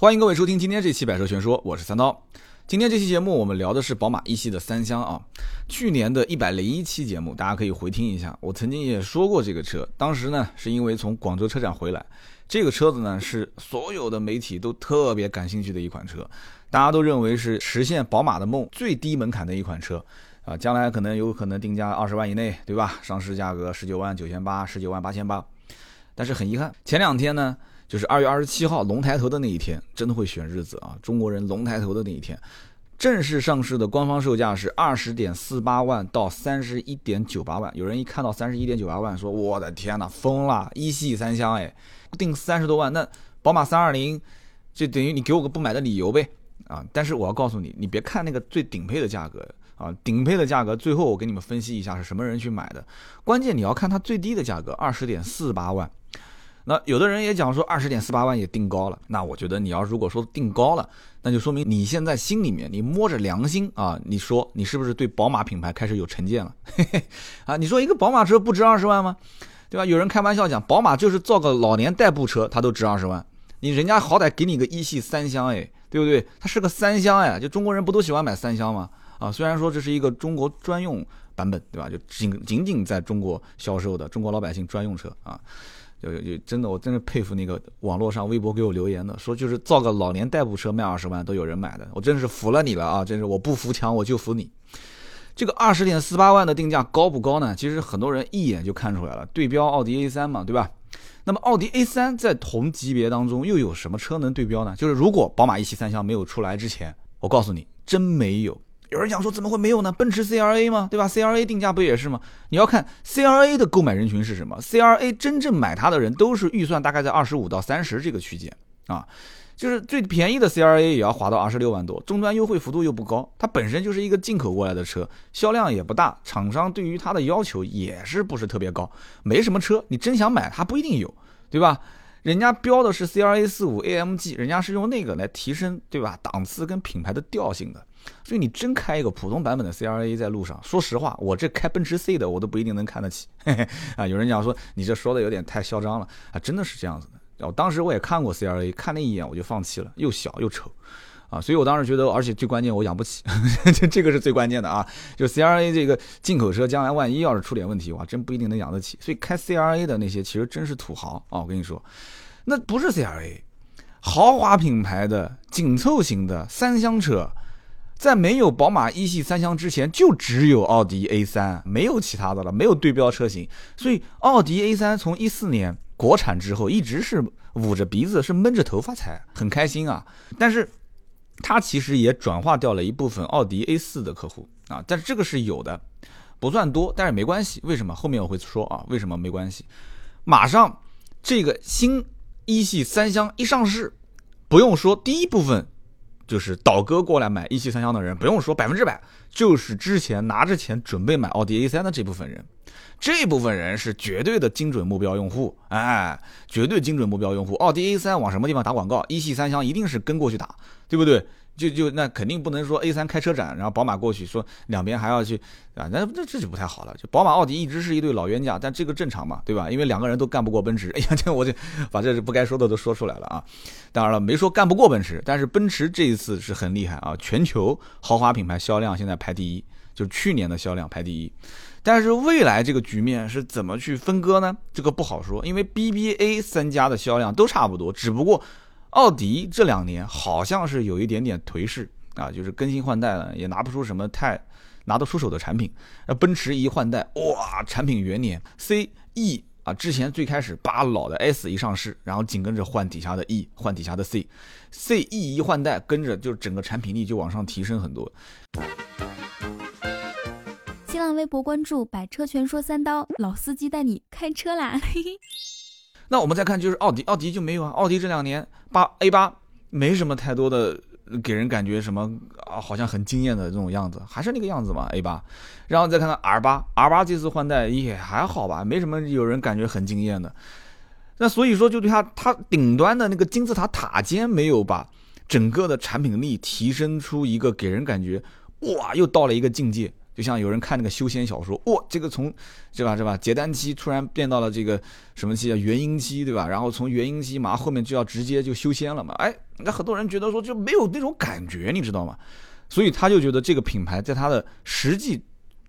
欢迎各位收听今天这期《百车全说》，我是三刀。今天这期节目我们聊的是宝马一系的三厢啊。去年的一百零一期节目，大家可以回听一下。我曾经也说过这个车，当时呢是因为从广州车展回来，这个车子呢是所有的媒体都特别感兴趣的一款车，大家都认为是实现宝马的梦最低门槛的一款车啊，将来可能有可能定价二十万以内，对吧？上市价格十九万九千八，十九万八千八。但是很遗憾，前两天呢。就是二月二十七号龙抬头的那一天，真的会选日子啊！中国人龙抬头的那一天，正式上市的官方售价是二十点四八万到三十一点九八万。有人一看到三十一点九八万，说：“我的天哪，疯了！一系三厢，哎，定三十多万，那宝马三二零，就等于你给我个不买的理由呗啊！”但是我要告诉你，你别看那个最顶配的价格啊，顶配的价格，最后我给你们分析一下是什么人去买的。关键你要看它最低的价格，二十点四八万。那有的人也讲说二十点四八万也定高了，那我觉得你要如果说定高了，那就说明你现在心里面你摸着良心啊，你说你是不是对宝马品牌开始有成见了？嘿 嘿啊，你说一个宝马车不值二十万吗？对吧？有人开玩笑讲，宝马就是造个老年代步车，它都值二十万，你人家好歹给你个一系三厢，哎，对不对？它是个三厢哎，就中国人不都喜欢买三厢吗？啊，虽然说这是一个中国专用版本，对吧？就仅仅仅在中国销售的中国老百姓专用车啊。就就真的，我真是佩服那个网络上微博给我留言的，说就是造个老年代步车卖二十万都有人买的，我真是服了你了啊！真是我不服强我就服你。这个二十点四八万的定价高不高呢？其实很多人一眼就看出来了，对标奥迪 A 三嘛，对吧？那么奥迪 A 三在同级别当中又有什么车能对标呢？就是如果宝马一系三厢没有出来之前，我告诉你，真没有。有人讲说怎么会没有呢？奔驰 C R A 吗？对吧？C R A 定价不也是吗？你要看 C R A 的购买人群是什么？C R A 真正买它的人都是预算大概在二十五到三十这个区间啊，就是最便宜的 C R A 也要划到二十六万多，终端优惠幅度又不高，它本身就是一个进口过来的车，销量也不大，厂商对于它的要求也是不是特别高，没什么车，你真想买它不一定有，对吧？人家标的是 C R A 四五 AMG，人家是用那个来提升，对吧？档次跟品牌的调性的。所以你真开一个普通版本的 C R A 在路上，说实话，我这开奔驰 C 的我都不一定能看得起。啊，有人讲说你这说的有点太嚣张了啊，真的是这样子的。我当时我也看过 C R A，看了一眼我就放弃了，又小又丑，啊，所以我当时觉得，而且最关键我养不起，这 这个是最关键的啊。就 C R A 这个进口车，将来万一要是出点问题，哇，真不一定能养得起。所以开 C R A 的那些其实真是土豪啊，我跟你说，那不是 C R A，豪华品牌的紧凑型的三厢车。在没有宝马一系三厢之前，就只有奥迪 A 三，没有其他的了，没有对标车型。所以奥迪 A 三从一四年国产之后，一直是捂着鼻子，是闷着头发才很开心啊。但是，它其实也转化掉了一部分奥迪 A 四的客户啊。但是这个是有的，不算多，但是没关系。为什么？后面我会说啊，为什么没关系？马上这个新一系三厢一上市，不用说，第一部分。就是倒戈过来买一系三厢的人，不用说百分之百，就是之前拿着钱准备买奥迪 A 三的这部分人，这部分人是绝对的精准目标用户，哎，绝对精准目标用户。奥迪 A 三往什么地方打广告，一系三厢一定是跟过去打，对不对？就就那肯定不能说 A 三开车展，然后宝马过去说两边还要去啊，那那这就不太好了。就宝马奥迪一直是一对老冤家，但这个正常嘛，对吧？因为两个人都干不过奔驰。哎呀，这我就把这是不该说的都说出来了啊。当然了，没说干不过奔驰，但是奔驰这一次是很厉害啊，全球豪华品牌销量现在排第一，就是去年的销量排第一。但是未来这个局面是怎么去分割呢？这个不好说，因为 BBA 三家的销量都差不多，只不过。奥迪这两年好像是有一点点颓势啊，就是更新换代了，也拿不出什么太拿得出手的产品。那奔驰一换代，哇，产品元年 C E 啊，之前最开始把老的 S 一上市，然后紧跟着换底下的 E，换底下的 C，C E 一换代，跟着就整个产品力就往上提升很多。新浪微博关注“百车全说三刀”，老司机带你开车啦！嘿嘿。那我们再看，就是奥迪，奥迪就没有啊。奥迪这两年八 A 八没什么太多的给人感觉什么啊，好像很惊艳的这种样子，还是那个样子嘛 A 八。然后再看看 R 八，R 八这次换代也还好吧，没什么有人感觉很惊艳的。那所以说，就对它它顶端的那个金字塔塔尖没有把整个的产品力提升出一个给人感觉哇，又到了一个境界就像有人看那个修仙小说，哇，这个从，是吧，是吧？结丹期突然变到了这个什么期啊？元婴期，对吧？然后从元婴期马上后面就要直接就修仙了嘛？哎，那很多人觉得说就没有那种感觉，你知道吗？所以他就觉得这个品牌在它的实际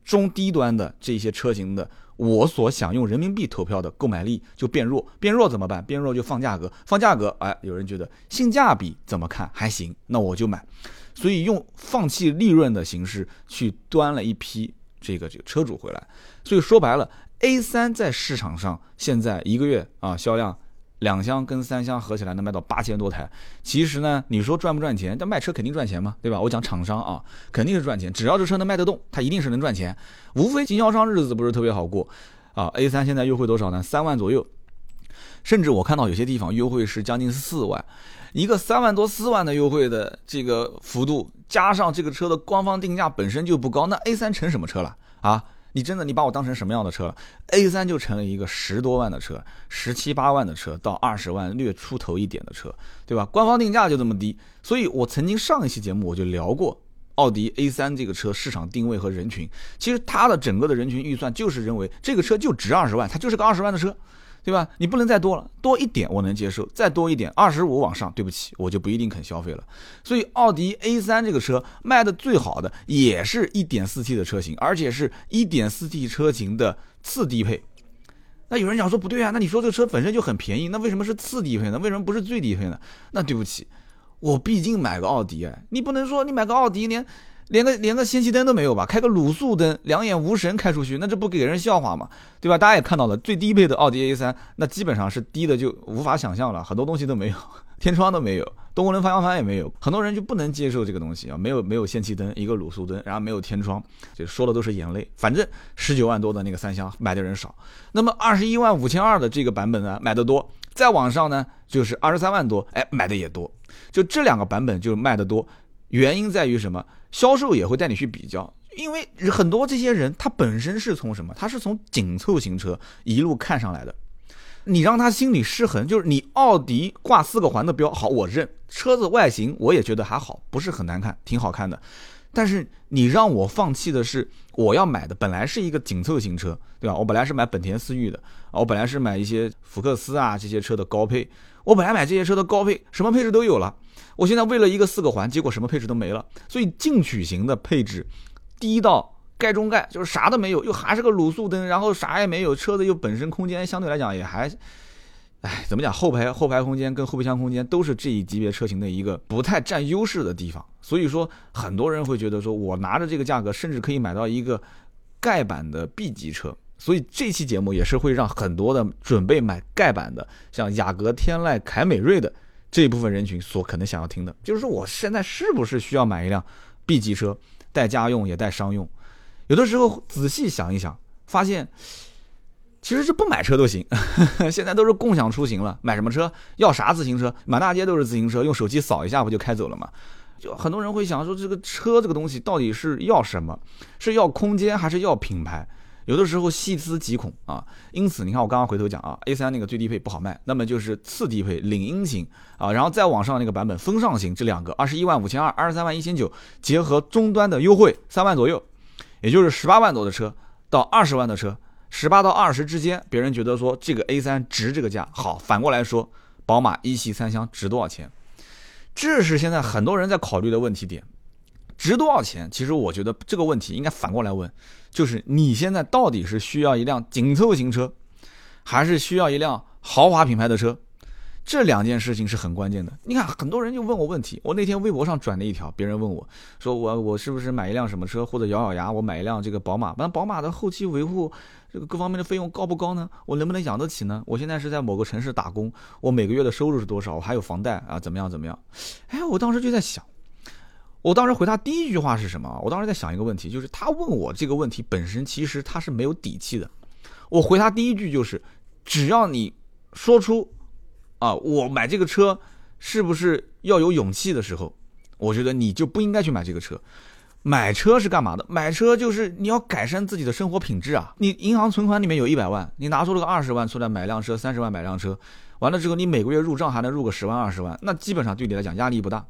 中低端的这些车型的，我所想用人民币投票的购买力就变弱，变弱怎么办？变弱就放价格，放价格，哎，有人觉得性价比怎么看还行，那我就买。所以用放弃利润的形式去端了一批这个这个车主回来，所以说白了，A3 在市场上现在一个月啊销量两厢跟三厢合起来能卖到八千多台。其实呢，你说赚不赚钱？但卖车肯定赚钱嘛，对吧？我讲厂商啊，肯定是赚钱，只要这车能卖得动，它一定是能赚钱。无非经销商日子不是特别好过啊。A3 现在优惠多少呢？三万左右，甚至我看到有些地方优惠是将近四万。一个三万多四万的优惠的这个幅度，加上这个车的官方定价本身就不高，那 A 三成什么车了啊？你真的你把我当成什么样的车了？A 三就成了一个十多万的车，十七八万的车到二十万略出头一点的车，对吧？官方定价就这么低，所以我曾经上一期节目我就聊过奥迪 A 三这个车市场定位和人群，其实它的整个的人群预算就是认为这个车就值二十万，它就是个二十万的车。对吧？你不能再多了，多一点我能接受，再多一点二十五往上，对不起，我就不一定肯消费了。所以奥迪 A3 这个车卖的最好的也是一点四 T 的车型，而且是一点四 T 车型的次低配。那有人讲说不对啊，那你说这个车本身就很便宜，那为什么是次低配呢？为什么不是最低配呢？那对不起，我毕竟买个奥迪哎，你不能说你买个奥迪连。连个连个氙气灯都没有吧？开个卤素灯，两眼无神开出去，那这不给人笑话吗？对吧？大家也看到了，最低配的奥迪 A3，那基本上是低的就无法想象了，很多东西都没有，天窗都没有，多功能方向盘也没有，很多人就不能接受这个东西啊，没有没有氙气灯，一个卤素灯，然后没有天窗，就说的都是眼泪。反正十九万多的那个三厢买的人少，那么二十一万五千二的这个版本呢，买的多，再往上呢就是二十三万多，哎，买的也多，就这两个版本就卖的多，原因在于什么？销售也会带你去比较，因为很多这些人他本身是从什么？他是从紧凑型车一路看上来的。你让他心里失衡，就是你奥迪挂四个环的标，好，我认。车子外形我也觉得还好，不是很难看，挺好看的。但是你让我放弃的是我要买的，本来是一个紧凑型车，对吧？我本来是买本田思域的，我本来是买一些福克斯啊这些车的高配，我本来买这些车的高配，什么配置都有了。我现在为了一个四个环，结果什么配置都没了。所以进取型的配置低到盖中盖，就是啥都没有，又还是个卤素灯，然后啥也没有。车子又本身空间相对来讲也还，哎，怎么讲？后排后排空间跟后备箱空间都是这一级别车型的一个不太占优势的地方。所以说，很多人会觉得说，我拿着这个价格，甚至可以买到一个盖板的 B 级车。所以这期节目也是会让很多的准备买盖板的，像雅阁、天籁、凯美瑞的。这一部分人群所可能想要听的，就是说我现在是不是需要买一辆 B 级车，带家用也带商用？有的时候仔细想一想，发现其实是不买车都行。现在都是共享出行了，买什么车？要啥自行车？满大街都是自行车，用手机扫一下不就开走了吗？就很多人会想说，这个车这个东西到底是要什么？是要空间还是要品牌？有的时候细思极恐啊，因此你看我刚刚回头讲啊，A3 那个最低配不好卖，那么就是次低配领英型啊，然后再往上那个版本风尚型这两个，二十一万五千二，二十三万一千九，结合终端的优惠三万左右，也就是十八万多的车到二十万的车，十八到二十之间，别人觉得说这个 A3 值这个价。好，反过来说，宝马一系三厢值多少钱？这是现在很多人在考虑的问题点。值多少钱？其实我觉得这个问题应该反过来问，就是你现在到底是需要一辆紧凑型车，还是需要一辆豪华品牌的车？这两件事情是很关键的。你看，很多人就问我问题。我那天微博上转了一条，别人问我说：“我我是不是买一辆什么车，或者咬咬牙我买一辆这个宝马？那宝马的后期维护这个各方面的费用高不高呢？我能不能养得起呢？我现在是在某个城市打工，我每个月的收入是多少？我还有房贷啊，怎么样怎么样？”哎，我当时就在想。我当时回答第一句话是什么？我当时在想一个问题，就是他问我这个问题本身其实他是没有底气的。我回答第一句就是，只要你说出啊，我买这个车是不是要有勇气的时候，我觉得你就不应该去买这个车。买车是干嘛的？买车就是你要改善自己的生活品质啊。你银行存款里面有一百万，你拿出了个二十万出来买辆车，三十万买辆车，完了之后你每个月入账还能入个十万二十万，那基本上对你来讲压力不大。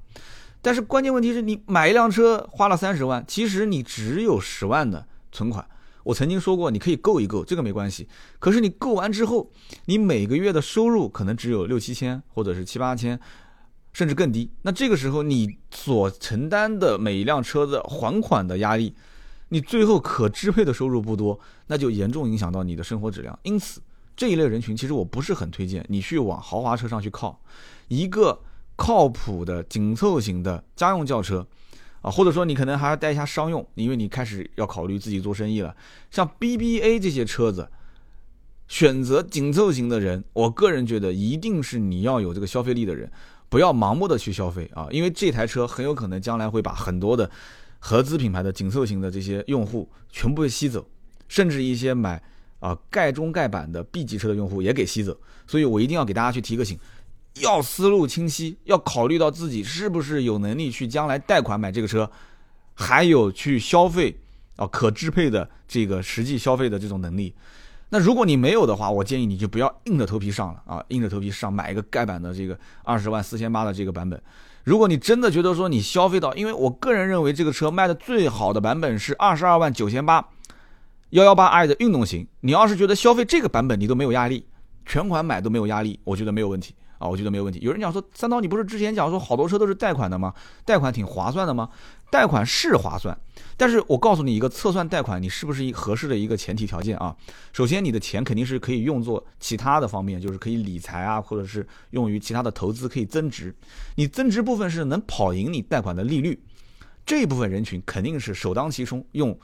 但是关键问题是你买一辆车花了三十万，其实你只有十万的存款。我曾经说过，你可以够一够，这个没关系。可是你够完之后，你每个月的收入可能只有六七千，或者是七八千，甚至更低。那这个时候你所承担的每一辆车的还款的压力，你最后可支配的收入不多，那就严重影响到你的生活质量。因此，这一类人群其实我不是很推荐你去往豪华车上去靠。一个靠谱的紧凑型的家用轿车。啊，或者说你可能还要带一下商用，因为你开始要考虑自己做生意了。像 BBA 这些车子，选择紧凑型的人，我个人觉得一定是你要有这个消费力的人，不要盲目的去消费啊，因为这台车很有可能将来会把很多的合资品牌的紧凑型的这些用户全部吸走，甚至一些买啊盖中盖板的 B 级车的用户也给吸走。所以我一定要给大家去提个醒。要思路清晰，要考虑到自己是不是有能力去将来贷款买这个车，还有去消费啊可支配的这个实际消费的这种能力。那如果你没有的话，我建议你就不要硬着头皮上了啊，硬着头皮上买一个盖板的这个二十万四千八的这个版本。如果你真的觉得说你消费到，因为我个人认为这个车卖的最好的版本是二十二万九千八幺幺八 i 的运动型。你要是觉得消费这个版本你都没有压力，全款买都没有压力，我觉得没有问题。啊，我觉得没有问题。有人讲说，三刀，你不是之前讲说好多车都是贷款的吗？贷款挺划算的吗？贷款是划算，但是我告诉你一个测算贷款你是不是一合适的一个前提条件啊。首先，你的钱肯定是可以用作其他的方面，就是可以理财啊，或者是用于其他的投资，可以增值。你增值部分是能跑赢你贷款的利率，这一部分人群肯定是首当其冲用。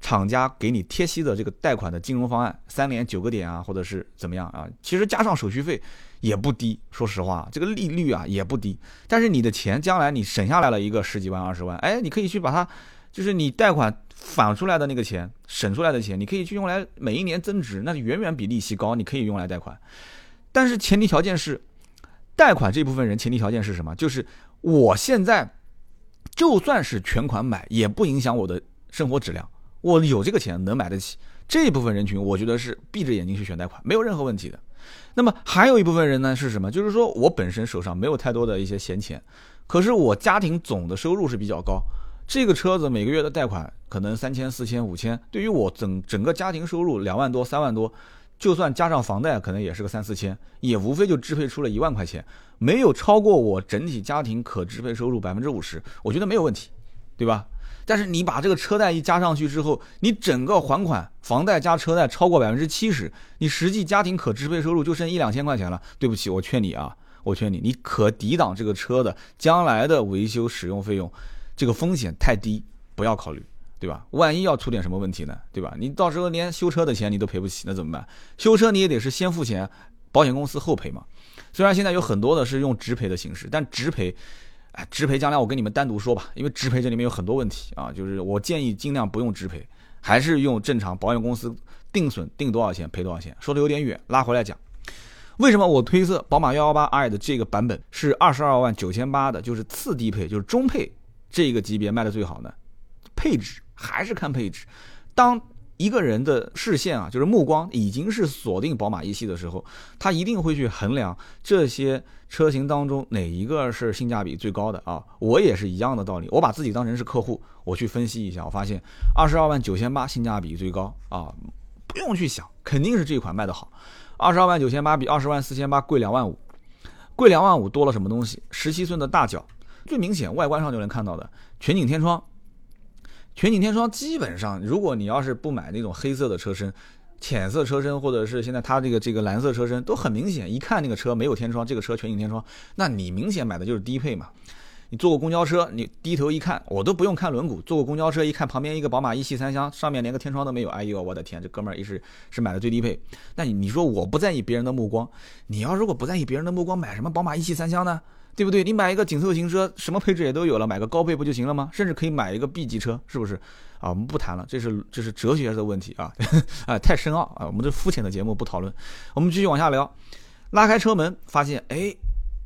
厂家给你贴息的这个贷款的金融方案，三年九个点啊，或者是怎么样啊？其实加上手续费也不低，说实话，这个利率啊也不低。但是你的钱将来你省下来了一个十几万、二十万，哎，你可以去把它，就是你贷款返出来的那个钱，省出来的钱，你可以去用来每一年增值，那远远比利息高，你可以用来贷款。但是前提条件是，贷款这部分人前提条件是什么？就是我现在就算是全款买，也不影响我的生活质量。我有这个钱能买得起，这一部分人群，我觉得是闭着眼睛去选贷款，没有任何问题的。那么还有一部分人呢，是什么？就是说我本身手上没有太多的一些闲钱，可是我家庭总的收入是比较高，这个车子每个月的贷款可能三千、四千、五千，对于我整整个家庭收入两万多、三万多，就算加上房贷，可能也是个三四千，也无非就支配出了一万块钱，没有超过我整体家庭可支配收入百分之五十，我觉得没有问题，对吧？但是你把这个车贷一加上去之后，你整个还款、房贷加车贷超过百分之七十，你实际家庭可支配收入就剩一两千块钱了。对不起，我劝你啊，我劝你，你可抵挡这个车的将来的维修使用费用，这个风险太低，不要考虑，对吧？万一要出点什么问题呢，对吧？你到时候连修车的钱你都赔不起，那怎么办？修车你也得是先付钱，保险公司后赔嘛。虽然现在有很多的是用直赔的形式，但直赔。哎，直赔将来我跟你们单独说吧，因为直赔这里面有很多问题啊，就是我建议尽量不用直赔，还是用正常保险公司定损定多少钱赔多少钱。说的有点远，拉回来讲，为什么我推测宝马幺幺八 i 的这个版本是二十二万九千八的，就是次低配，就是中配这个级别卖的最好呢？配置还是看配置，当。一个人的视线啊，就是目光已经是锁定宝马一系的时候，他一定会去衡量这些车型当中哪一个是性价比最高的啊。我也是一样的道理，我把自己当成是客户，我去分析一下，我发现二十二万九千八性价比最高啊，不用去想，肯定是这款卖的好。二十二万九千八比二十万四千八贵两万五，贵两万五多了什么东西？十七寸的大脚，最明显外观上就能看到的全景天窗。全景天窗基本上，如果你要是不买那种黑色的车身、浅色车身，或者是现在它这个这个蓝色车身，都很明显，一看那个车没有天窗，这个车全景天窗，那你明显买的就是低配嘛。你坐过公交车，你低头一看，我都不用看轮毂，坐过公交车一看旁边一个宝马一系三厢，上面连个天窗都没有，哎呦我的天，这哥们儿一是是买的最低配。那你你说我不在意别人的目光，你要如果不在意别人的目光，买什么宝马一系三厢呢？对不对？你买一个紧凑型车，什么配置也都有了，买个高配不就行了吗？甚至可以买一个 B 级车，是不是？啊，我们不谈了，这是这是哲学的问题啊，啊，太深奥啊，我们这肤浅的节目不讨论。我们继续往下聊，拉开车门，发现哎，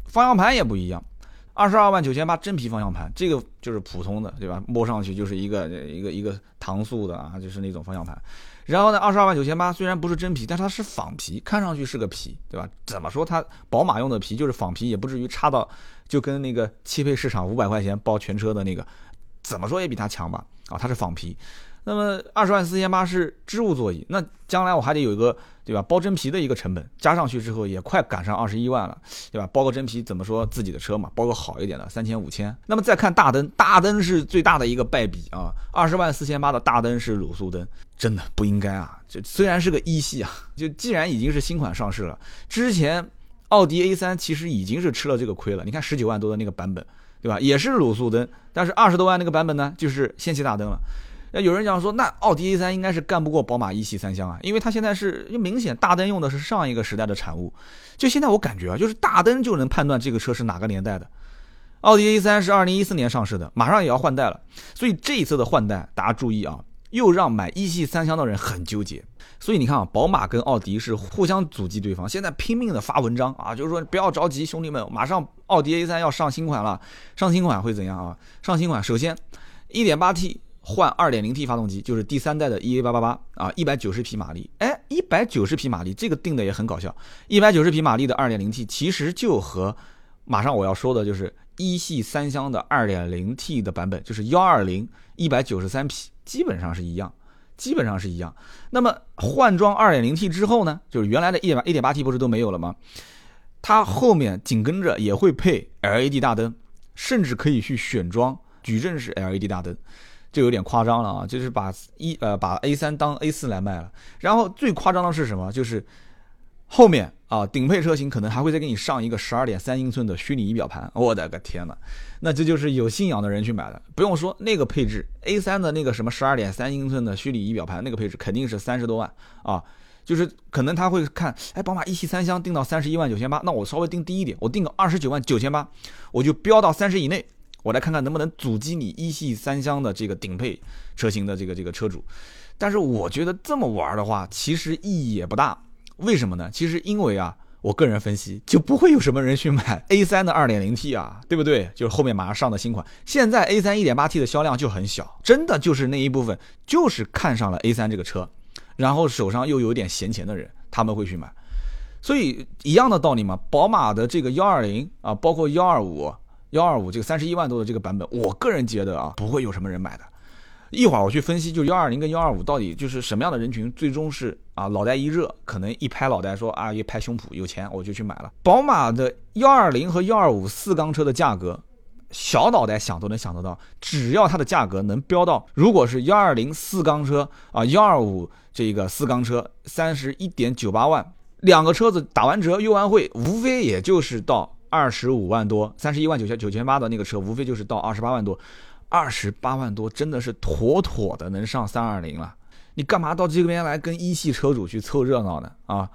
方向盘也不一样。二十二万九千八真皮方向盘，这个就是普通的，对吧？摸上去就是一个一个一个搪塑的啊，就是那种方向盘。然后呢，二十二万九千八虽然不是真皮，但是它是仿皮，看上去是个皮，对吧？怎么说它宝马用的皮就是仿皮，也不至于差到就跟那个汽配市场五百块钱包全车的那个，怎么说也比它强吧？啊，它是仿皮。那么二十万四千八是织物座椅，那将来我还得有一个对吧？包真皮的一个成本加上去之后，也快赶上二十一万了，对吧？包个真皮怎么说自己的车嘛？包个好一点的三千五千。那么再看大灯，大灯是最大的一个败笔啊！二十万四千八的大灯是卤素灯，真的不应该啊！就虽然是个一系啊，就既然已经是新款上市了，之前奥迪 A 三其实已经是吃了这个亏了。你看十九万多的那个版本，对吧？也是卤素灯，但是二十多万那个版本呢，就是氙气大灯了。那有人讲说，那奥迪 A 三应该是干不过宝马一系三厢啊，因为它现在是明显大灯用的是上一个时代的产物。就现在我感觉啊，就是大灯就能判断这个车是哪个年代的。奥迪 A 三是二零一四年上市的，马上也要换代了，所以这一次的换代，大家注意啊，又让买一系三厢的人很纠结。所以你看啊，宝马跟奥迪是互相阻击对方，现在拼命的发文章啊，就是说不要着急，兄弟们，马上奥迪 A 三要上新款了，上新款会怎样啊？上新款首先一点八 T。换 2.0T 发动机，就是第三代的 EA888 啊，190匹马力。哎，190匹马力，这个定的也很搞笑。190匹马力的 2.0T，其实就和马上我要说的就是一系三厢的 2.0T 的版本，就是120 193匹，基本上是一样，基本上是一样。那么换装 2.0T 之后呢，就是原来的 1.8T 不是都没有了吗？它后面紧跟着也会配 LED 大灯，甚至可以去选装矩阵式 LED 大灯。就有点夸张了啊，就是把一呃把 A 三当 A 四来卖了。然后最夸张的是什么？就是后面啊顶配车型可能还会再给你上一个十二点三英寸的虚拟仪表盘。我的个天呐，那这就是有信仰的人去买的。不用说那个配置，A 三的那个什么十二点三英寸的虚拟仪表盘那个配置肯定是三十多万啊。就是可能他会看，哎，宝马一系三厢定到三十一万九千八，那我稍微定低一点，我定个二十九万九千八，我就标到三十以内。我来看看能不能阻击你一系三厢的这个顶配车型的这个这个车主，但是我觉得这么玩的话，其实意义也不大。为什么呢？其实因为啊，我个人分析，就不会有什么人去买 A 三的二点零 T 啊，对不对？就是后面马上上的新款。现在 A 三一点八 T 的销量就很小，真的就是那一部分，就是看上了 A 三这个车，然后手上又有点闲钱的人，他们会去买。所以一样的道理嘛，宝马的这个幺二零啊，包括幺二五。幺二五这个三十一万多的这个版本，我个人觉得啊，不会有什么人买的。一会儿我去分析，就幺二零跟幺二五到底就是什么样的人群，最终是啊，脑袋一热，可能一拍脑袋说啊，一拍胸脯有钱我就去买了。宝马的幺二零和幺二五四缸车的价格，小脑袋想都能想得到，只要它的价格能飙到，如果是幺二零四缸车啊，幺二五这个四缸车三十一点九八万，两个车子打完折优完惠，无非也就是到。二十五万多，三十一万九千九千八的那个车，无非就是到二十八万多，二十八万多真的是妥妥的能上三二零了。你干嘛到这边来跟一系车主去凑热闹呢？啊？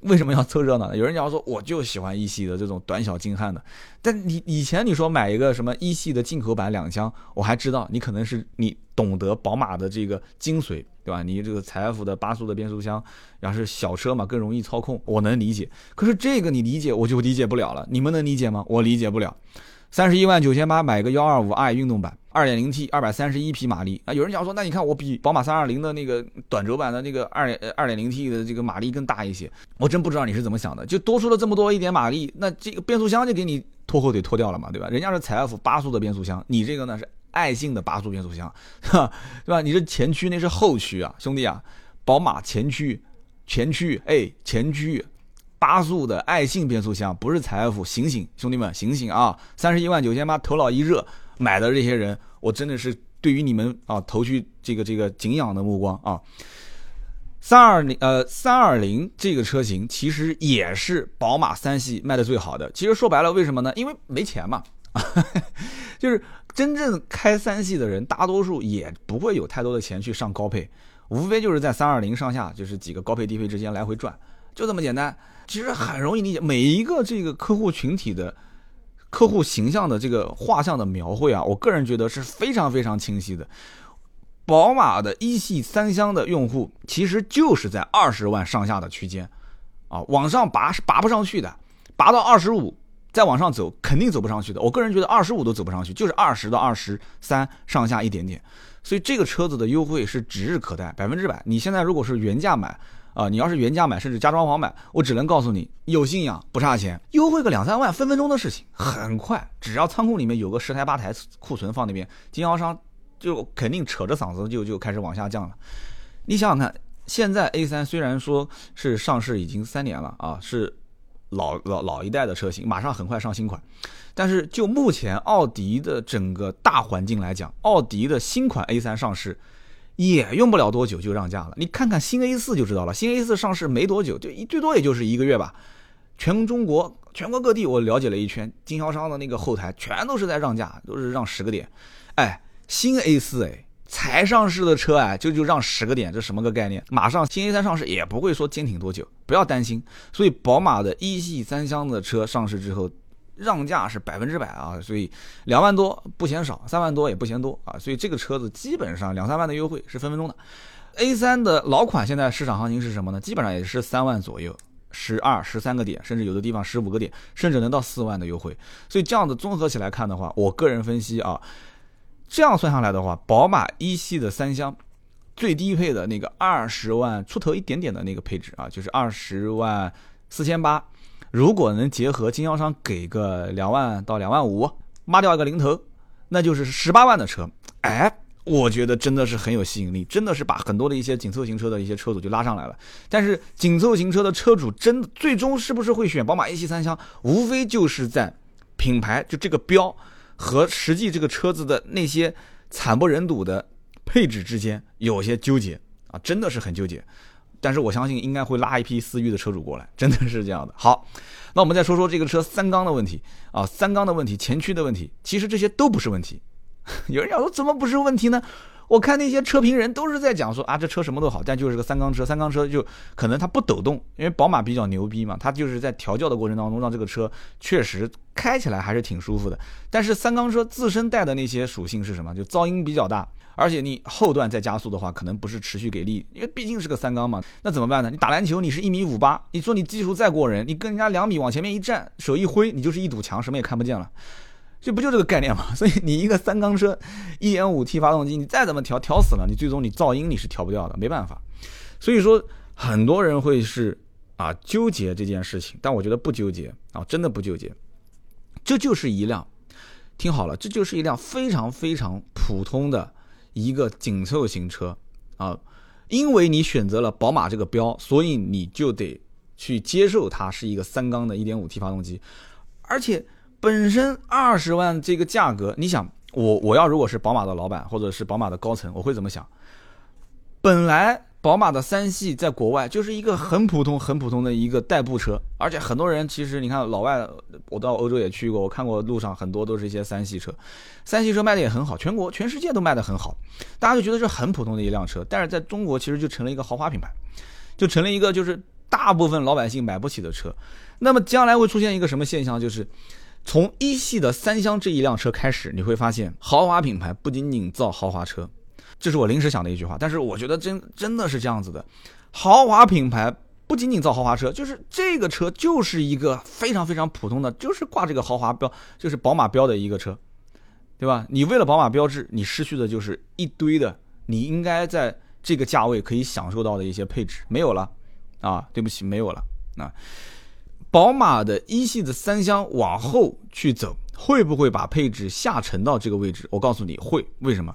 为什么要凑热闹呢？有人讲说，我就喜欢一系的这种短小精悍的。但你以前你说买一个什么一系的进口版两厢，我还知道你可能是你懂得宝马的这个精髓，对吧？你这个财富的八速的变速箱，要是小车嘛更容易操控，我能理解。可是这个你理解，我就理解不了了。你们能理解吗？我理解不了。三十一万九千八买个幺二五 i 运动版，二点零 T，二百三十一匹马力啊！有人讲说，那你看我比宝马三二零的那个短轴版的那个二二点零 T 的这个马力更大一些，我真不知道你是怎么想的，就多出了这么多一点马力，那这个变速箱就给你拖后腿拖掉了嘛，对吧？人家是财富八速的变速箱，你这个呢是爱信的八速变速箱，对吧？你这前驱那是后驱啊，兄弟啊，宝马前驱，前驱，哎，前驱。八速的爱信变速箱不是财富，醒醒，兄弟们，醒醒啊！三十一万九千八，头脑一热买的这些人，我真的是对于你们啊投去这个这个敬仰的目光啊！三二零呃三二零这个车型其实也是宝马三系卖的最好的。其实说白了，为什么呢？因为没钱嘛，就是真正开三系的人，大多数也不会有太多的钱去上高配，无非就是在三二零上下，就是几个高配低配之间来回转，就这么简单。其实很容易理解，每一个这个客户群体的客户形象的这个画像的描绘啊，我个人觉得是非常非常清晰的。宝马的一系三厢的用户其实就是在二十万上下的区间啊，往上拔是拔不上去的，拔到二十五再往上走肯定走不上去的。我个人觉得二十五都走不上去，就是二十到二十三上下一点点。所以这个车子的优惠是指日可待，百分之百。你现在如果是原价买啊，你要是原价买，甚至加装潢买，我只能告诉你，有信仰不差钱，优惠个两三万，分分钟的事情，很快。只要仓库里面有个十台八台库存放那边，经销商就肯定扯着嗓子就就开始往下降了。你想想看，现在 A 三虽然说是上市已经三年了啊，是。老老老一代的车型马上很快上新款，但是就目前奥迪的整个大环境来讲，奥迪的新款 A3 上市也用不了多久就让价了。你看看新 A4 就知道了，新 A4 上市没多久，就一最多也就是一个月吧。全中国全国各地我了解了一圈，经销商的那个后台全都是在让价，都是让十个点。哎，新 A4 哎。才上市的车啊，就就让十个点，这什么个概念？马上新 A3 上市也不会说坚挺多久，不要担心。所以宝马的一系三厢的车上市之后，让价是百分之百啊，所以两万多不嫌少，三万多也不嫌多啊。所以这个车子基本上两三万的优惠是分分钟的。A3 的老款现在市场行情是什么呢？基本上也是三万左右，十二、十三个点，甚至有的地方十五个点，甚至能到四万的优惠。所以这样子综合起来看的话，我个人分析啊。这样算下来的话，宝马一系的三厢最低配的那个二十万出头一点点的那个配置啊，就是二十万四千八，如果能结合经销商给个两万到两万五，抹掉一个零头，那就是十八万的车。哎，我觉得真的是很有吸引力，真的是把很多的一些紧凑型车的一些车主就拉上来了。但是紧凑型车的车主真最终是不是会选宝马一系三厢，无非就是在品牌就这个标。和实际这个车子的那些惨不忍睹的配置之间有些纠结啊，真的是很纠结。但是我相信应该会拉一批思域的车主过来，真的是这样的。好，那我们再说说这个车三缸的问题啊，三缸的问题，前驱的问题，其实这些都不是问题。有人要说怎么不是问题呢？我看那些车评人都是在讲说啊，这车什么都好，但就是个三缸车，三缸车就可能它不抖动，因为宝马比较牛逼嘛，它就是在调教的过程当中让这个车确实开起来还是挺舒服的。但是三缸车自身带的那些属性是什么？就噪音比较大，而且你后段再加速的话，可能不是持续给力，因为毕竟是个三缸嘛。那怎么办呢？你打篮球，你是一米五八，你说你技术再过人，你跟人家两米往前面一站，手一挥，你就是一堵墙，什么也看不见了。这不就这个概念吗？所以你一个三缸车，一点五 T 发动机，你再怎么调，调死了，你最终你噪音你是调不掉的，没办法。所以说，很多人会是啊纠结这件事情，但我觉得不纠结啊，真的不纠结。这就是一辆，听好了，这就是一辆非常非常普通的一个紧凑型车啊。因为你选择了宝马这个标，所以你就得去接受它是一个三缸的一点五 T 发动机，而且。本身二十万这个价格，你想我我要如果是宝马的老板或者是宝马的高层，我会怎么想？本来宝马的三系在国外就是一个很普通很普通的一个代步车，而且很多人其实你看老外，我到欧洲也去过，我看过路上很多都是一些三系车，三系车卖的也很好，全国全世界都卖的很好，大家就觉得是很普通的一辆车，但是在中国其实就成了一个豪华品牌，就成了一个就是大部分老百姓买不起的车。那么将来会出现一个什么现象？就是。从一系的三厢这一辆车开始，你会发现豪华品牌不仅仅造豪华车，这是我临时想的一句话，但是我觉得真真的是这样子的。豪华品牌不仅仅造豪华车，就是这个车就是一个非常非常普通的，就是挂这个豪华标，就是宝马标的一个车，对吧？你为了宝马标志，你失去的就是一堆的你应该在这个价位可以享受到的一些配置，没有了啊，对不起，没有了啊。宝马的一系的三厢往后去走，会不会把配置下沉到这个位置？我告诉你会，为什么？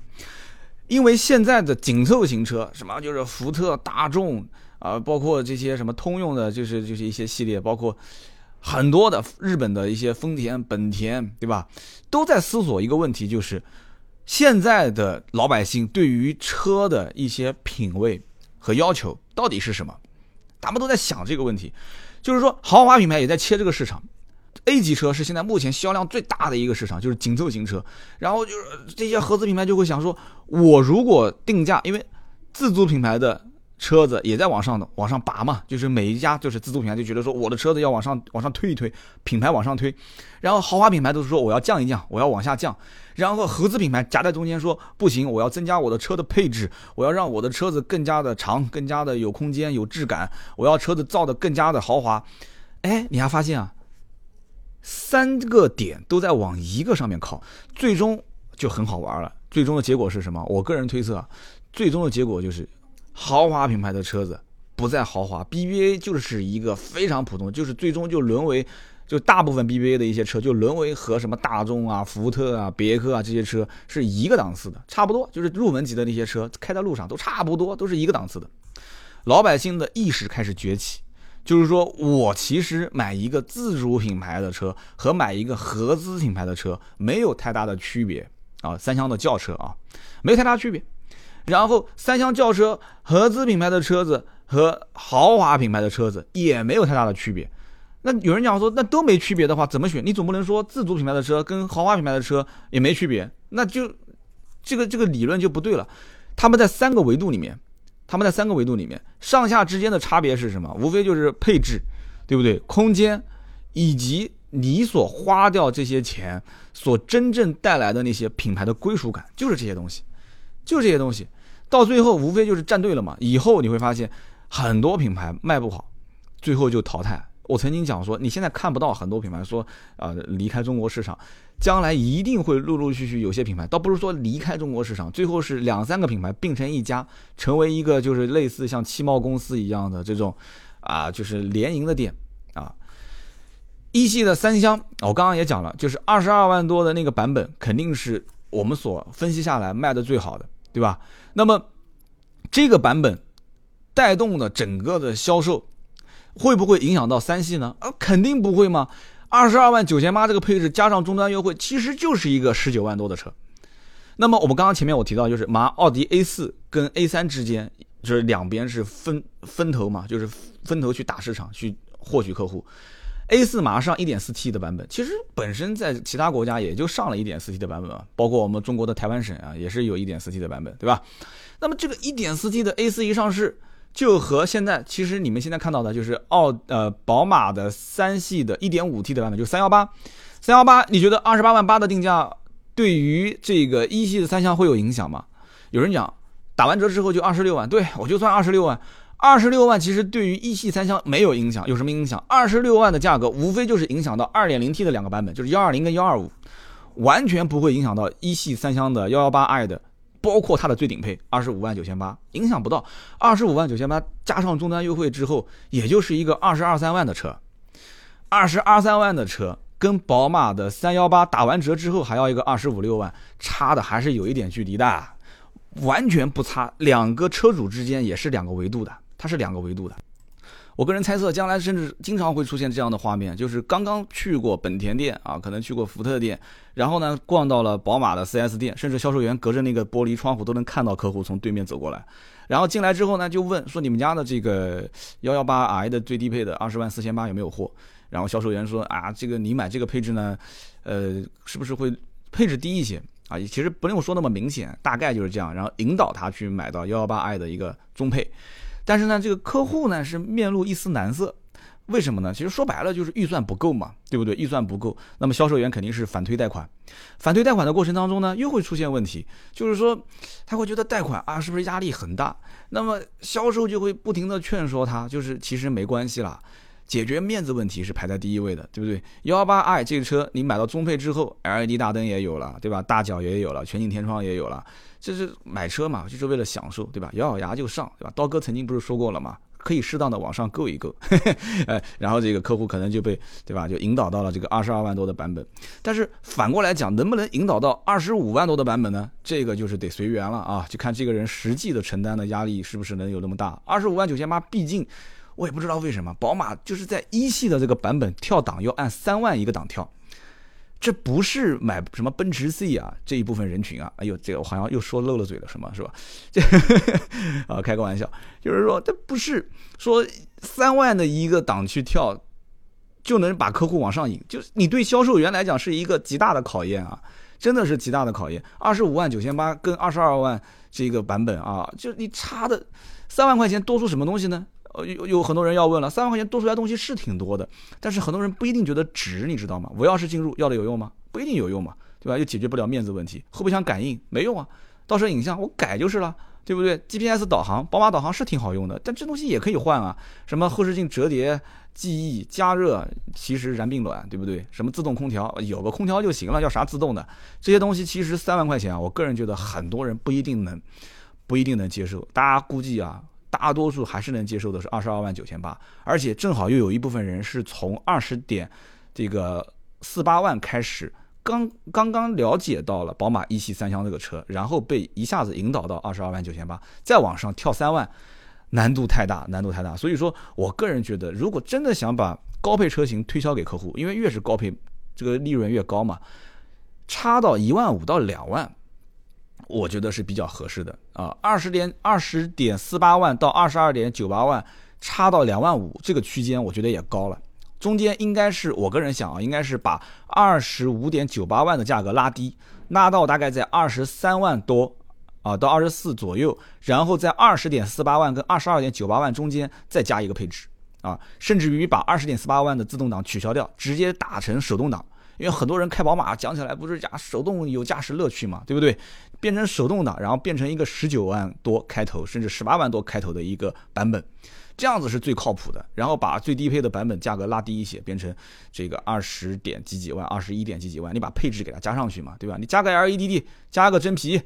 因为现在的紧凑型车，什么就是福特、大众啊，包括这些什么通用的，就是就是一些系列，包括很多的日本的一些丰田、本田，对吧？都在思索一个问题，就是现在的老百姓对于车的一些品味和要求到底是什么？他们都在想这个问题。就是说，豪华品牌也在切这个市场，A 级车是现在目前销量最大的一个市场，就是紧凑型车。然后就是这些合资品牌就会想说，我如果定价，因为自主品牌的。车子也在往上的往上拔嘛，就是每一家就是自主品牌就觉得说我的车子要往上往上推一推，品牌往上推，然后豪华品牌都是说我要降一降，我要往下降，然后合资品牌夹在中间说不行，我要增加我的车的配置，我要让我的车子更加的长，更加的有空间有质感，我要车子造的更加的豪华。哎，你还发现啊，三个点都在往一个上面靠，最终就很好玩了。最终的结果是什么？我个人推测，最终的结果就是豪华品牌的车子不再豪华，BBA 就是一个非常普通，就是最终就沦为。就大部分 BBA 的一些车就沦为和什么大众啊、福特啊、别克啊这些车是一个档次的，差不多就是入门级的那些车开在路上都差不多，都是一个档次的。老百姓的意识开始崛起，就是说我其实买一个自主品牌的车和买一个合资品牌的车没有太大的区别啊，三厢的轿车啊，没太大区别。然后三厢轿车、合资品牌的车子和豪华品牌的车子也没有太大的区别。那有人讲说，那都没区别的话，怎么选？你总不能说自主品牌的车跟豪华品牌的车也没区别，那就这个这个理论就不对了。他们在三个维度里面，他们在三个维度里面，上下之间的差别是什么？无非就是配置，对不对？空间以及你所花掉这些钱所真正带来的那些品牌的归属感，就是这些东西，就这些东西。到最后无非就是站队了嘛。以后你会发现很多品牌卖不好，最后就淘汰。我曾经讲说，你现在看不到很多品牌说，呃，离开中国市场，将来一定会陆陆续续有些品牌，倒不是说离开中国市场，最后是两三个品牌并成一家，成为一个就是类似像汽贸公司一样的这种，啊，就是联营的店啊。一系的三厢，我刚刚也讲了，就是二十二万多的那个版本，肯定是我们所分析下来卖的最好的，对吧？那么这个版本带动的整个的销售。会不会影响到三系呢？啊，肯定不会嘛！二十二万九千八这个配置加上终端优惠，其实就是一个十九万多的车。那么我们刚刚前面我提到，就是马奥迪 A 四跟 A 三之间，就是两边是分分头嘛，就是分头去打市场，去获取客户。A 四马上一点四 T 的版本，其实本身在其他国家也就上了一点四 T 的版本嘛，包括我们中国的台湾省啊，也是有一点四 T 的版本，对吧？那么这个一点四 T 的 A 四一上市。就和现在，其实你们现在看到的就是奥呃宝马的三系的 1.5T 的版本，就是318，318，你觉得二十八万八的定价对于这个一系的三厢会有影响吗？有人讲打完折之后就二十六万，对我就算二十六万，二十六万其实对于一系三厢没有影响，有什么影响？二十六万的价格无非就是影响到 2.0T 的两个版本，就是120跟125，完全不会影响到一系三厢的 118i 的。包括它的最顶配二十五万九千八，影响不到二十五万九千八，加上终端优惠之后，也就是一个二十二三万的车，二十二三万的车跟宝马的三幺八打完折之后还要一个二十五六万，差的还是有一点距离的，完全不差，两个车主之间也是两个维度的，它是两个维度的。我个人猜测，将来甚至经常会出现这样的画面，就是刚刚去过本田店啊，可能去过福特店，然后呢逛到了宝马的 4S 店，甚至销售员隔着那个玻璃窗户都能看到客户从对面走过来，然后进来之后呢就问说你们家的这个 118i 的最低配的二十万四千八有没有货？然后销售员说啊，这个你买这个配置呢，呃，是不是会配置低一些啊？其实不用说那么明显，大概就是这样，然后引导他去买到 118i 的一个中配。但是呢，这个客户呢是面露一丝难色，为什么呢？其实说白了就是预算不够嘛，对不对？预算不够，那么销售员肯定是反推贷款。反推贷款的过程当中呢，又会出现问题，就是说他会觉得贷款啊是不是压力很大？那么销售就会不停的劝说他，就是其实没关系啦，解决面子问题是排在第一位的，对不对？幺八 i 这个车你买到中配之后，LED 大灯也有了，对吧？大脚也有了，全景天窗也有了。这是买车嘛，就是为了享受，对吧？咬咬牙就上，对吧？刀哥曾经不是说过了吗？可以适当的往上够一够，哎，然后这个客户可能就被，对吧？就引导到了这个二十二万多的版本。但是反过来讲，能不能引导到二十五万多的版本呢？这个就是得随缘了啊，就看这个人实际的承担的压力是不是能有那么大。二十五万九千八，毕竟我也不知道为什么，宝马就是在一系的这个版本跳档要按三万一个档跳。这不是买什么奔驰 C 啊这一部分人群啊，哎呦，这个我好像又说漏了嘴了，什么是吧？这 啊，开个玩笑，就是说，这不是说三万的一个档去跳就能把客户往上引，就是你对销售员来讲是一个极大的考验啊，真的是极大的考验。二十五万九千八跟二十二万这个版本啊，就你差的三万块钱多出什么东西呢？呃，有有很多人要问了，三万块钱多出来东西是挺多的，但是很多人不一定觉得值，你知道吗？无钥匙进入要的有用吗？不一定有用嘛，对吧？又解决不了面子问题，后备箱感应没用啊，倒车影像我改就是了，对不对？GPS 导航，宝马导航是挺好用的，但这东西也可以换啊。什么后视镜折叠、记忆、加热，其实燃并卵，对不对？什么自动空调，有个空调就行了，要啥自动的？这些东西其实三万块钱啊，我个人觉得很多人不一定能，不一定能接受。大家估计啊，大多数还是能接受的是二十二万九千八，而且正好又有一部分人是从二十点这个四八万开始。刚刚刚了解到了宝马一系三厢这个车，然后被一下子引导到二十二万九千八，再往上跳三万，难度太大，难度太大。所以说我个人觉得，如果真的想把高配车型推销给客户，因为越是高配，这个利润越高嘛，差到一万五到两万，我觉得是比较合适的啊。二十点二十点四八万到二十二点九八万，差到两万五这个区间，我觉得也高了。中间应该是我个人想啊，应该是把二十五点九八万的价格拉低，拉到大概在二十三万多啊，到二十四左右，然后在二十点四八万跟二十二点九八万中间再加一个配置啊，甚至于把二十点四八万的自动挡取消掉，直接打成手动挡。因为很多人开宝马讲起来不是讲手动有驾驶乐趣嘛，对不对？变成手动挡，然后变成一个十九万多开头，甚至十八万多开头的一个版本。这样子是最靠谱的，然后把最低配的版本价格拉低一些，变成这个二十点几几万、二十一点几几万，你把配置给它加上去嘛，对吧？你加个 LED，加个真皮，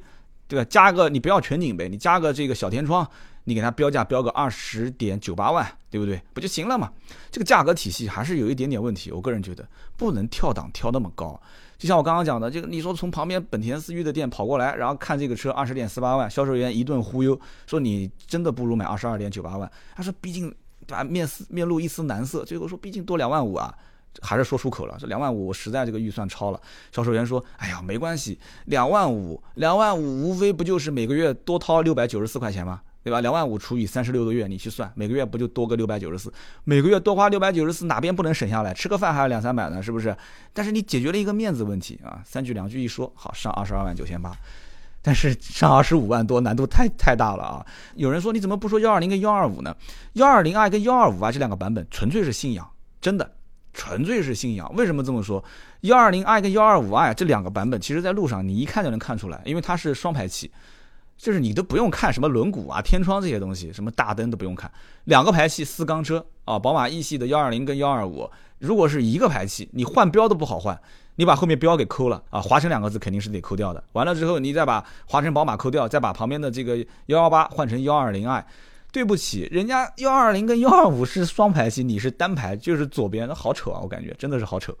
对吧？加个你不要全景呗，你加个这个小天窗，你给它标价标个二十点九八万，对不对？不就行了嘛？这个价格体系还是有一点点问题，我个人觉得不能跳档跳那么高。就像我刚刚讲的，这个你说从旁边本田思域的店跑过来，然后看这个车二十点四八万，销售员一顿忽悠，说你真的不如买二十二点九八万。他说毕竟对吧，面丝面露一丝难色，最后说毕竟多两万五啊，还是说出口了，这两万五实在这个预算超了。销售员说，哎呀没关系，两万五两万五无非不就是每个月多掏六百九十四块钱吗？对吧？两万五除以三十六个月，你去算，每个月不就多个六百九十四？每个月多花六百九十四，哪边不能省下来？吃个饭还要两三百呢，是不是？但是你解决了一个面子问题啊！三句两句一说，好上二十二万九千八，但是上二十五万多，难度太太大了啊！有人说你怎么不说幺二零跟幺二五呢？幺二零 i 跟幺二五啊这两个版本纯粹是信仰，真的纯粹是信仰。为什么这么说？幺二零 i 跟幺二五 i 这两个版本，其实在路上你一看就能看出来，因为它是双排气。就是你都不用看什么轮毂啊、天窗这些东西，什么大灯都不用看，两个排气四缸车啊，宝马 E 系的幺二零跟幺二五，如果是一个排气，你换标都不好换，你把后面标给抠了啊，华晨两个字肯定是得抠掉的。完了之后，你再把华晨宝马抠掉，再把旁边的这个幺幺八换成幺二零 i，对不起，人家幺二零跟幺二五是双排气，你是单排，就是左边，那好丑啊，我感觉真的是好丑。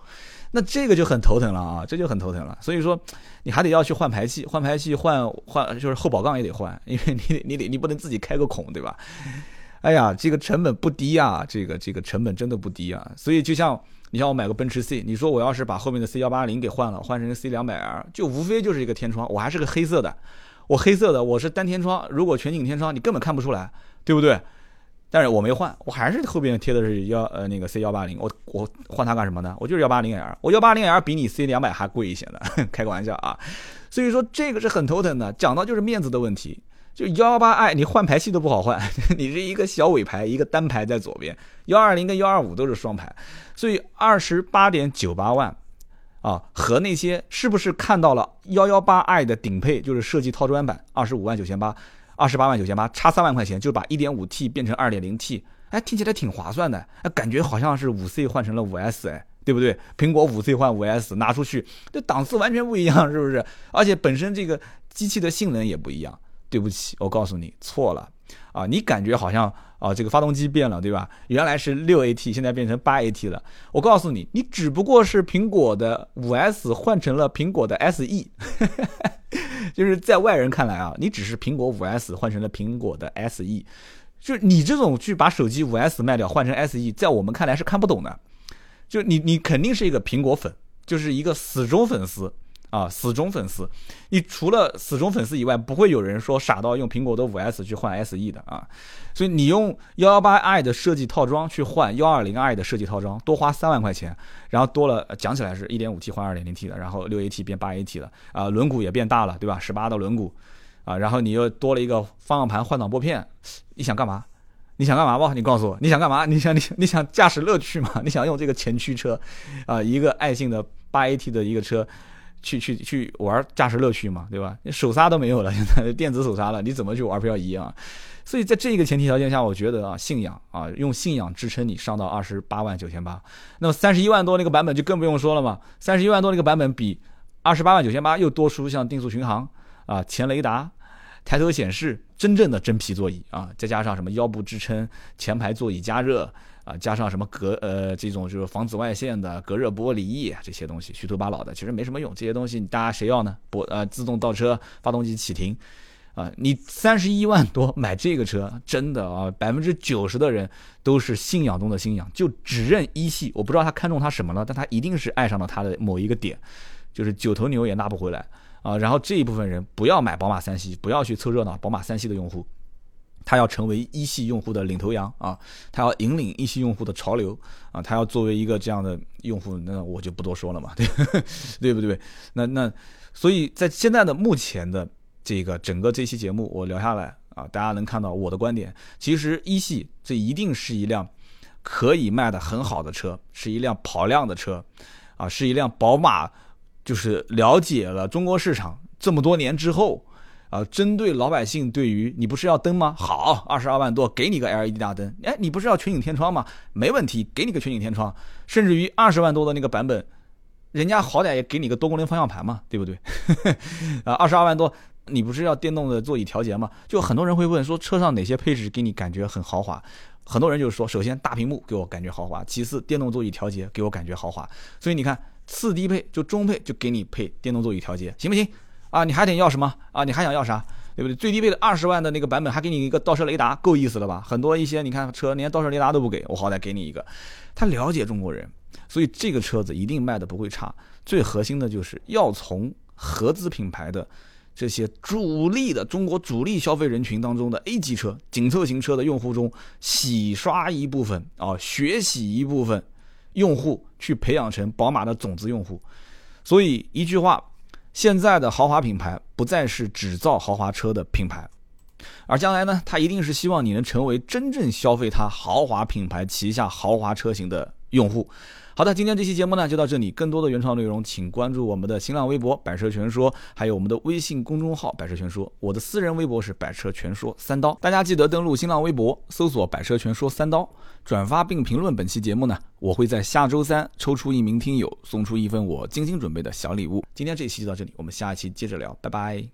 那这个就很头疼了啊，这就很头疼了。所以说，你还得要去换排气，换排气换换就是后保杠也得换，因为你你得你不能自己开个孔，对吧？哎呀，这个成本不低啊，这个这个成本真的不低啊。所以就像你像我买个奔驰 C，你说我要是把后面的 C 幺八零给换了，换成 C 两百 R，就无非就是一个天窗，我还是个黑色的，我黑色的我是单天窗，如果全景天窗你根本看不出来，对不对？但是我没换，我还是后边贴的是幺呃那个 C 幺八零，我我换它干什么呢？我就是幺八零 L，我幺八零 L 比你 C 两百还贵一些呢，开个玩笑啊。所以说这个是很头疼的，讲到就是面子的问题。就幺幺八 i 你换排气都不好换，你是一个小尾排，一个单排在左边，幺二零跟幺二五都是双排，所以二十八点九八万啊，和那些是不是看到了幺幺八 i 的顶配就是设计套装版二十五万九千八。二十八万九千八，差三万块钱就把一点五 T 变成二点零 T，哎，听起来挺划算的，哎，感觉好像是五 C 换成了五 S，哎，对不对？苹果五 C 换五 S 拿出去，这档次完全不一样，是不是？而且本身这个机器的性能也不一样。对不起，我告诉你错了，啊，你感觉好像啊这个发动机变了，对吧？原来是六 AT，现在变成八 AT 了。我告诉你，你只不过是苹果的五 S 换成了苹果的 SE。就是在外人看来啊，你只是苹果五 S 换成了苹果的 SE，就你这种去把手机五 S 卖掉换成 SE，在我们看来是看不懂的。就你你肯定是一个苹果粉，就是一个死忠粉丝。啊，死忠粉丝，你除了死忠粉丝以外，不会有人说傻到用苹果的五 S 去换 SE 的啊。所以你用幺幺八 i 的设计套装去换幺二零 i 的设计套装，多花三万块钱，然后多了讲起来是一点五 T 换二点零 T 的，然后六 AT 变八 AT 了啊，轮毂也变大了，对吧？十八的轮毂啊，然后你又多了一个方向盘换挡拨片，你想干嘛？你想干嘛不？你告诉我，你想干嘛？你想你你想驾驶乐趣吗？你想用这个前驱车啊，一个爱信的八 AT 的一个车。去去去玩驾驶乐趣嘛，对吧？手刹都没有了，现在电子手刹了，你怎么去玩漂移啊？所以在这个前提条件下，我觉得啊，信仰啊，用信仰支撑你上到二十八万九千八，那么三十一万多那个版本就更不用说了嘛。三十一万多那个版本比二十八万九千八又多出像定速巡航啊、前雷达、抬头显示、真正的真皮座椅啊，再加上什么腰部支撑、前排座椅加热啊，加上什么隔呃这种就是防紫外线的隔热玻璃翼这些东西，虚头巴脑的，其实没什么用。这些东西大家谁要呢？不呃，自动倒车、发动机启停。啊，你三十一万多买这个车，真的啊，百分之九十的人都是信仰中的信仰，就只认一系。我不知道他看中他什么了，但他一定是爱上了他的某一个点，就是九头牛也拉不回来啊。然后这一部分人不要买宝马三系，不要去凑热闹，宝马三系的用户，他要成为一系用户的领头羊啊，他要引领一系用户的潮流啊，他要作为一个这样的用户，那我就不多说了嘛，对 对不对？那那所以在现在的目前的。这个整个这期节目我聊下来啊，大家能看到我的观点。其实一系这一定是一辆可以卖的很好的车，是一辆跑量的车，啊，是一辆宝马，就是了解了中国市场这么多年之后，啊，针对老百姓对于你不是要灯吗？好，二十二万多给你个 LED 大灯，哎，你不是要全景天窗吗？没问题，给你个全景天窗，甚至于二十万多的那个版本，人家好歹也给你个多功能方向盘嘛，对不对？啊，二十二万多。你不是要电动的座椅调节吗？就很多人会问说，车上哪些配置给你感觉很豪华？很多人就是说，首先大屏幕给我感觉豪华，其次电动座椅调节给我感觉豪华。所以你看，次低配就中配就给你配电动座椅调节，行不行？啊，你还得要什么啊？你还想要啥？对不对？最低配的二十万的那个版本还给你一个倒车雷达，够意思了吧？很多一些你看车连倒车雷达都不给我，好歹给你一个。他了解中国人，所以这个车子一定卖的不会差。最核心的就是要从合资品牌的。这些主力的中国主力消费人群当中的 A 级车、紧凑型车的用户中，洗刷一部分啊，学习一部分用户，去培养成宝马的种子用户。所以一句话，现在的豪华品牌不再是只造豪华车的品牌，而将来呢，它一定是希望你能成为真正消费它豪华品牌旗下豪华车型的用户。好的，今天这期节目呢就到这里。更多的原创内容，请关注我们的新浪微博“百车全说”，还有我们的微信公众号“百车全说”。我的私人微博是“百车全说三刀”，大家记得登录新浪微博，搜索“百车全说三刀”，转发并评论本期节目呢，我会在下周三抽出一名听友，送出一份我精心准备的小礼物。今天这期就到这里，我们下一期接着聊，拜拜。